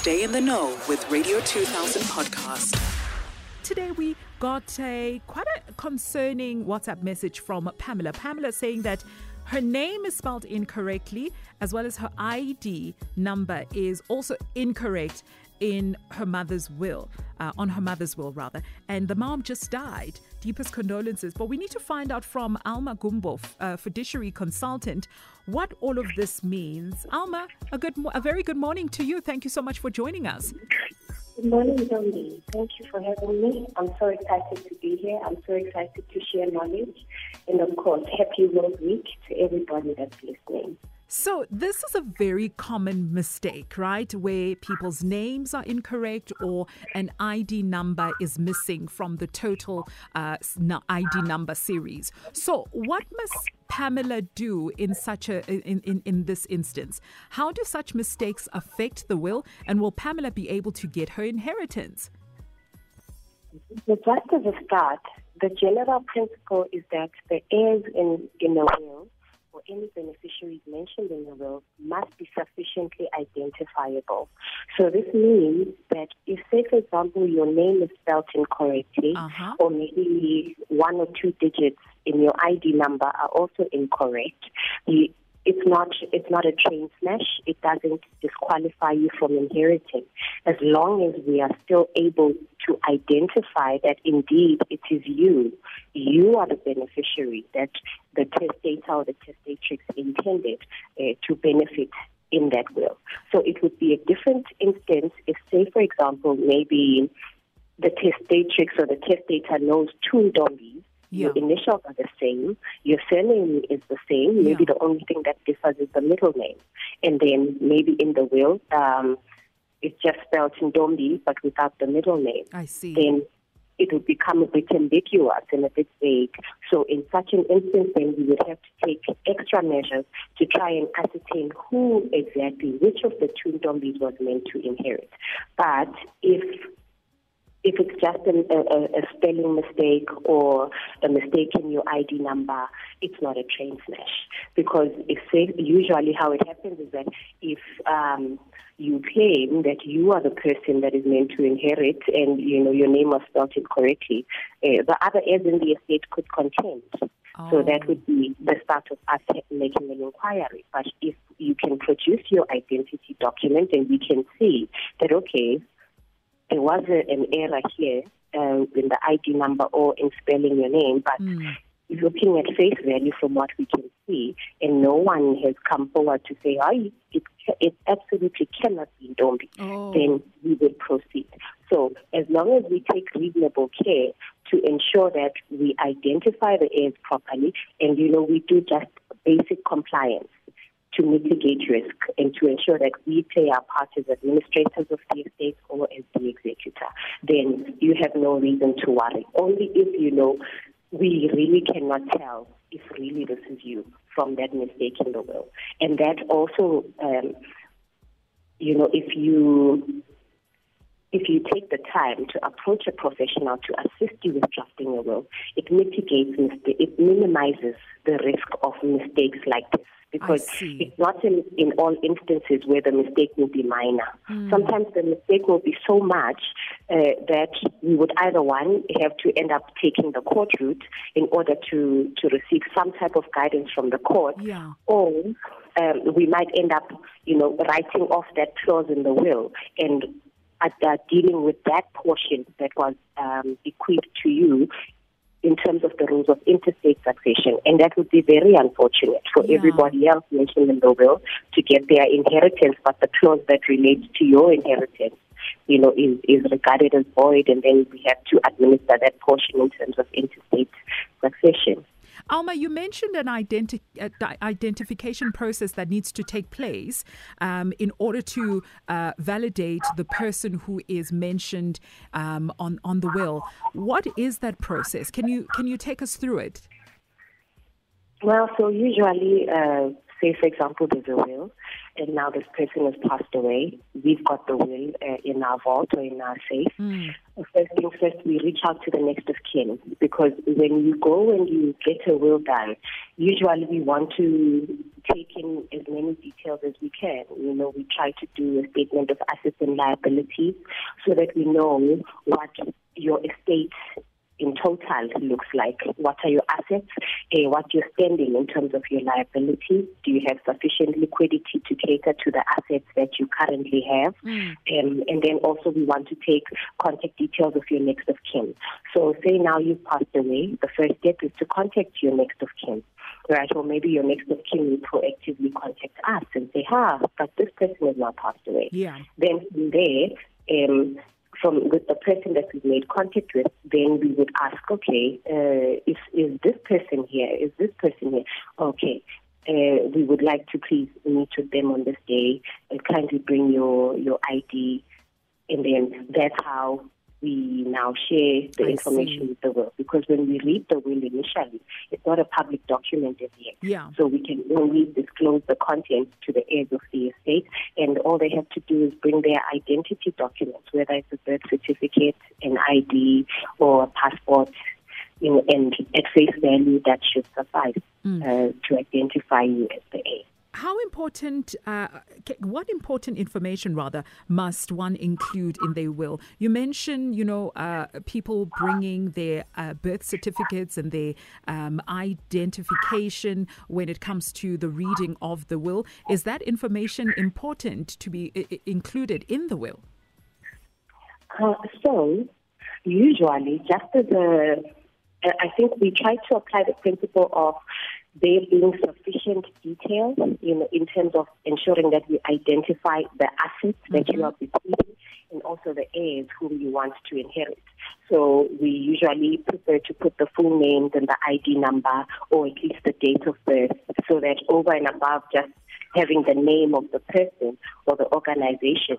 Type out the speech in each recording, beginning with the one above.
Stay in the know with Radio 2000 podcast. Today we got a quite a concerning WhatsApp message from Pamela. Pamela saying that her name is spelled incorrectly as well as her ID number is also incorrect in her mother's will, uh, on her mother's will rather, and the mom just died. Deepest condolences. But we need to find out from Almar Gumbo, uh, fiduciary consultant, what all of this means. Almar, a good, a very good morning to you. Thank you so much for joining us. Good morning, Ndombi. Thank you for having me. I'm so excited to be here. I'm so excited to share knowledge. And of course, happy Wills Week to everybody that's listening. So, this is a very common mistake, right? Where people's names are incorrect or an ID number is missing from the total uh, ID number series. So, what must Pamela do in such a in, in, in this instance? How do such mistakes affect the will, and will Pamela be able to get her inheritance? Just as a start, the general principle is that the heirs in, in will or any beneficiaries mentioned in the will must be sufficiently identifiable. So this means that if, say, for example, your name is spelled incorrectly, uh-huh. or maybe one or two digits in your ID number are also incorrect, you, it's not it's not a train smash. It doesn't disqualify you from inheriting, as long as we are still able to identify that indeed it is you. You are the beneficiary that the testator or the testatrix intended uh, to benefit in that will. So it would be a different instance if, say, for example, maybe the testatrix or the testator knows two Ndombis yeah. Your initials are the same. Your surname is the same. Maybe yeah. the only thing that differs is the middle name. And then maybe in the will, um, it's just spelled Ndombi, but without the middle name. I see. Then it would become a bit ambiguous and a bit vague. So in such an instance, then we would have to take extra measures to try and ascertain who exactly, which of the two Ndombis was meant to inherit. But if if it's just a, a, a, spelling mistake or a mistake in your ID number, it's not a train smash. Because if usually how it happens is that if um, you claim that you are the person that is meant to inherit and you know your name was spelled incorrectly, uh, the other heirs in the estate could contend. Oh. So that would be the start of us making an inquiry. But if you can produce your identity document and we can see that, okay, there was a, an error here uh, in the ID number or in spelling your name, but mm. looking at face value from what we can see, and no one has come forward to say, oh, it, it absolutely cannot be Ndombi, oh. then we will proceed. So as long as we take reasonable care to ensure that we identify the heirs properly, and you know we do just basic compliance, to mitigate risk and to ensure that we play our part as administrators of the estate or as the executor, then you have no reason to worry. Only if you know we really cannot tell if really this is you from that mistake in the will. And that also, um, you know, if you if you take the time to approach a professional to assist you with drafting a will, it mitigates, it minimizes the risk of mistakes like this because it's not in, in all instances where the mistake will be minor. Mm. Sometimes the mistake will be so much uh, that we would either one have to end up taking the court route in order to, to receive some type of guidance from the court, yeah. or um, we might end up, you know, writing off that clause in the will and uh, dealing with that portion that was um, bequeathed to you in terms of the rules of intestate succession. And that would be very unfortunate for yeah. everybody else mentioned in the will to get their inheritance, but the clause that relates to your inheritance, you know, is, is regarded as void, and then we have to administer that portion in terms of interstate succession. Almar, you mentioned an identi- uh, identification process that needs to take place um, in order to uh, validate the person who is mentioned um, on on the will. What is that process? Can you can you take us through it? Well, so usually, uh, say for example, there's a will, and now this person has passed away. We've got the will uh, in our vault or in our safe. Mm. First things first, we reach out to the next of kin because when you go and you get a will done, usually we want to take in as many details as we can. You know, we try to do a statement of assets and liabilities so that we know what your estate in total looks like. What are your assets? Uh, what you're spending in terms of your liability? Do you have sufficient liquidity to cater to the assets that you currently have? Mm. Um, and then also we want to take contact details of your next of kin. So say now you've passed away, the first step is to contact your next of kin. Right, or maybe your next of kin will proactively contact us and say, "Ha, but this person has now passed away." Yeah. Then from there, um, from with the person that we made contact with, then we would ask, okay, uh, is is this person here? Is this person here? Okay. Uh, we would like to please meet with them on this day and kindly bring your your ID, and then that's how we now share the I information see. with the will. Because when we read the will initially, it's not a public document as yet. Yeah. So we can only disclose the content to the heirs of the estate, and all they have to do is bring their identity documents, whether it's a birth certificate, an ID, or a passport. You know, and at face value, that should suffice mm. uh, to identify you as the heir. How important, uh, what important information rather must one include in their will? You mentioned, you know, uh, people bringing their uh, birth certificates and their um, identification when it comes to the reading of the will. Is that information important to be I- included in the will? Uh, so, usually, just as a, I think we try to apply the principle of there being sufficient detail in, in terms of ensuring that we identify the assets mm-hmm. that you mm-hmm. are bequeathing and also the heirs whom you want to inherit. So we usually prefer to put the full names and the ID number or at least the date of birth so that over and above just having the name of the person or the organization,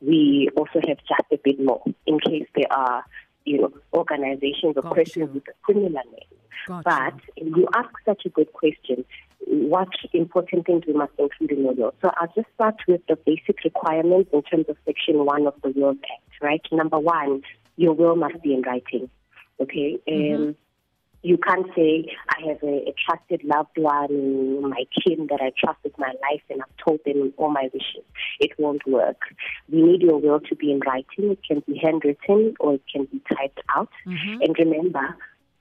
we also have just a bit more in case there are, you know, organizations or Got persons you. with a similar name. But you ask such a good question. What important things we must include in the will? So I'll just start with the basic requirements in terms of Section 1 of the Wills Act, right? Number one, your will must be in writing. Okay? Mm-hmm. Um, you can't say, I have a, a, trusted loved one, my kin that I trust with my life, and I've told them all my wishes. It won't work. We need your will to be in writing. It can be handwritten or it can be typed out. Mm-hmm. And remember,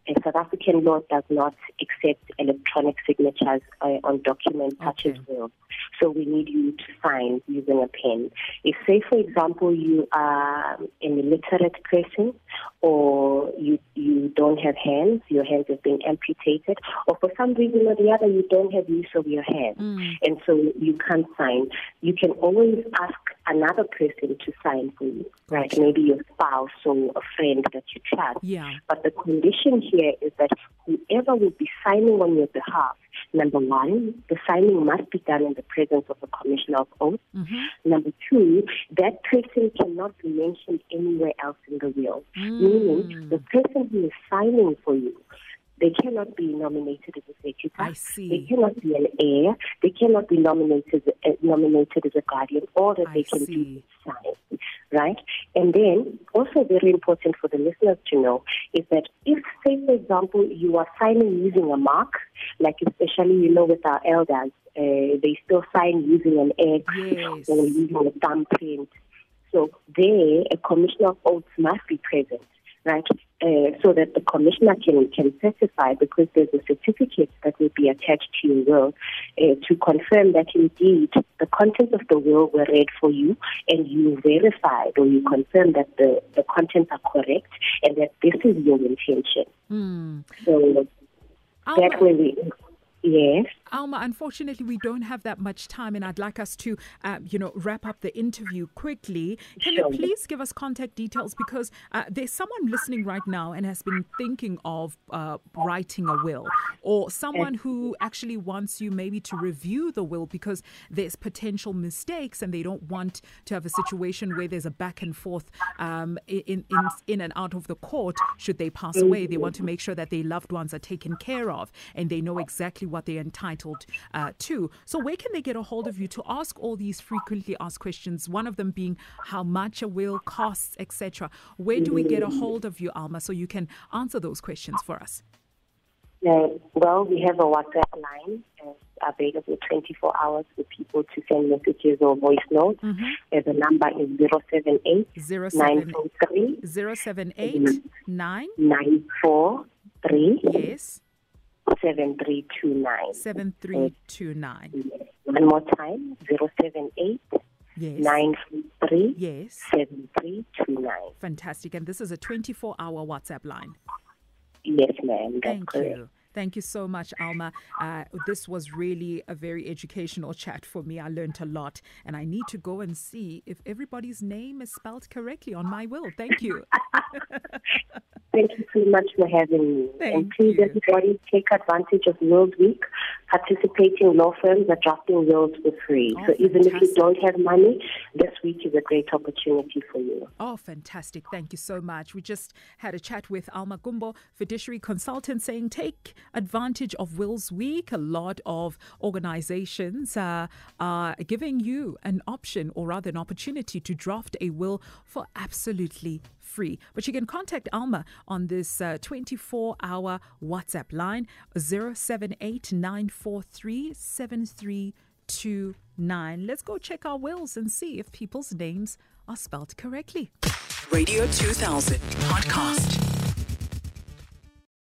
and South African law does not accept electronic signatures uh, on documents okay. such as wills. So we need you to sign using a pen. If, say, for example, you are an illiterate person or you, you don't have hands, your hands have been amputated, or for some reason or the other, you don't have use of your hands, mm. and so you can't sign, you can always ask another person to sign for you, right? Gotcha. Maybe your spouse or a friend that you trust. Yeah. But the condition here is that whoever will be signing on your behalf Number one, the signing must be done in the presence of a commissioner of oath. Mm-hmm. Number two, that person cannot be mentioned anywhere else in the will, mm. meaning the person who is signing for you they cannot be nominated as a executor. I see. They cannot be an heir. They cannot be nominated uh, nominated as a guardian. All that I they can do is sign, right? And then also very important for the listeners to know is that if, say, for example, you are signing using a mark, like especially you know with our elders, uh, they still sign using an X yes. or using a thumbprint. So there, a commissioner of oaths must be present right? Uh, so that the commissioner can, can certify because there's a certificate that will be attached to your will uh, to confirm that indeed the contents of the will were read for you and you verified or you confirmed that the, the contents are correct and that this is your intention. Mm. So that way we Yes. Almar, unfortunately, we don't have that much time, and I'd like us to, uh, you know, wrap up the interview quickly. Can you please give us contact details because uh, there's someone listening right now and has been thinking of uh, writing a will, or someone who actually wants you maybe to review the will because there's potential mistakes and they don't want to have a situation where there's a back and forth um, in, in in and out of the court should they pass away. They want to make sure that their loved ones are taken care of and they know exactly what they're entitled uh, to. So, where can they get a hold of you to ask all these frequently asked questions? One of them being how much a will costs, etc. Where do we get a hold of you, Almar, so you can answer those questions for us? Uh, well, we have a WhatsApp line. available 24 hours for people to send messages or voice notes. Mm-hmm. Uh, the number is 078 943 078 9 943 Yes. 7329. 7329. One more time 078 Yes. 943 Yes. 7329. Fantastic. And this is a 24 hour WhatsApp line. Yes, ma'am. That's Thank correct. you. Thank you so much, Almar. Uh, this was really a very educational chat for me. I learned a lot, and I need to go and see if everybody's name is spelled correctly on my will. Thank you. Thank you so much for having me. Thank and please, you. everybody, take advantage of Wills Week. Participating law firms are drafting wills for free. Oh, so even if you don't have money, this week is a great opportunity for you. Oh, fantastic. Thank you so much. We just had a chat with Almar Gumbo, fiduciary consultant, saying take advantage of Wills Week. A lot of organizations uh, are giving you an option, or rather, an opportunity to draft a will for absolutely free. But you can contact Almar on this 24 hour WhatsApp line 078 943 7329. Let's go check our wills and see if people's names are spelled correctly. Radio 2000 podcast.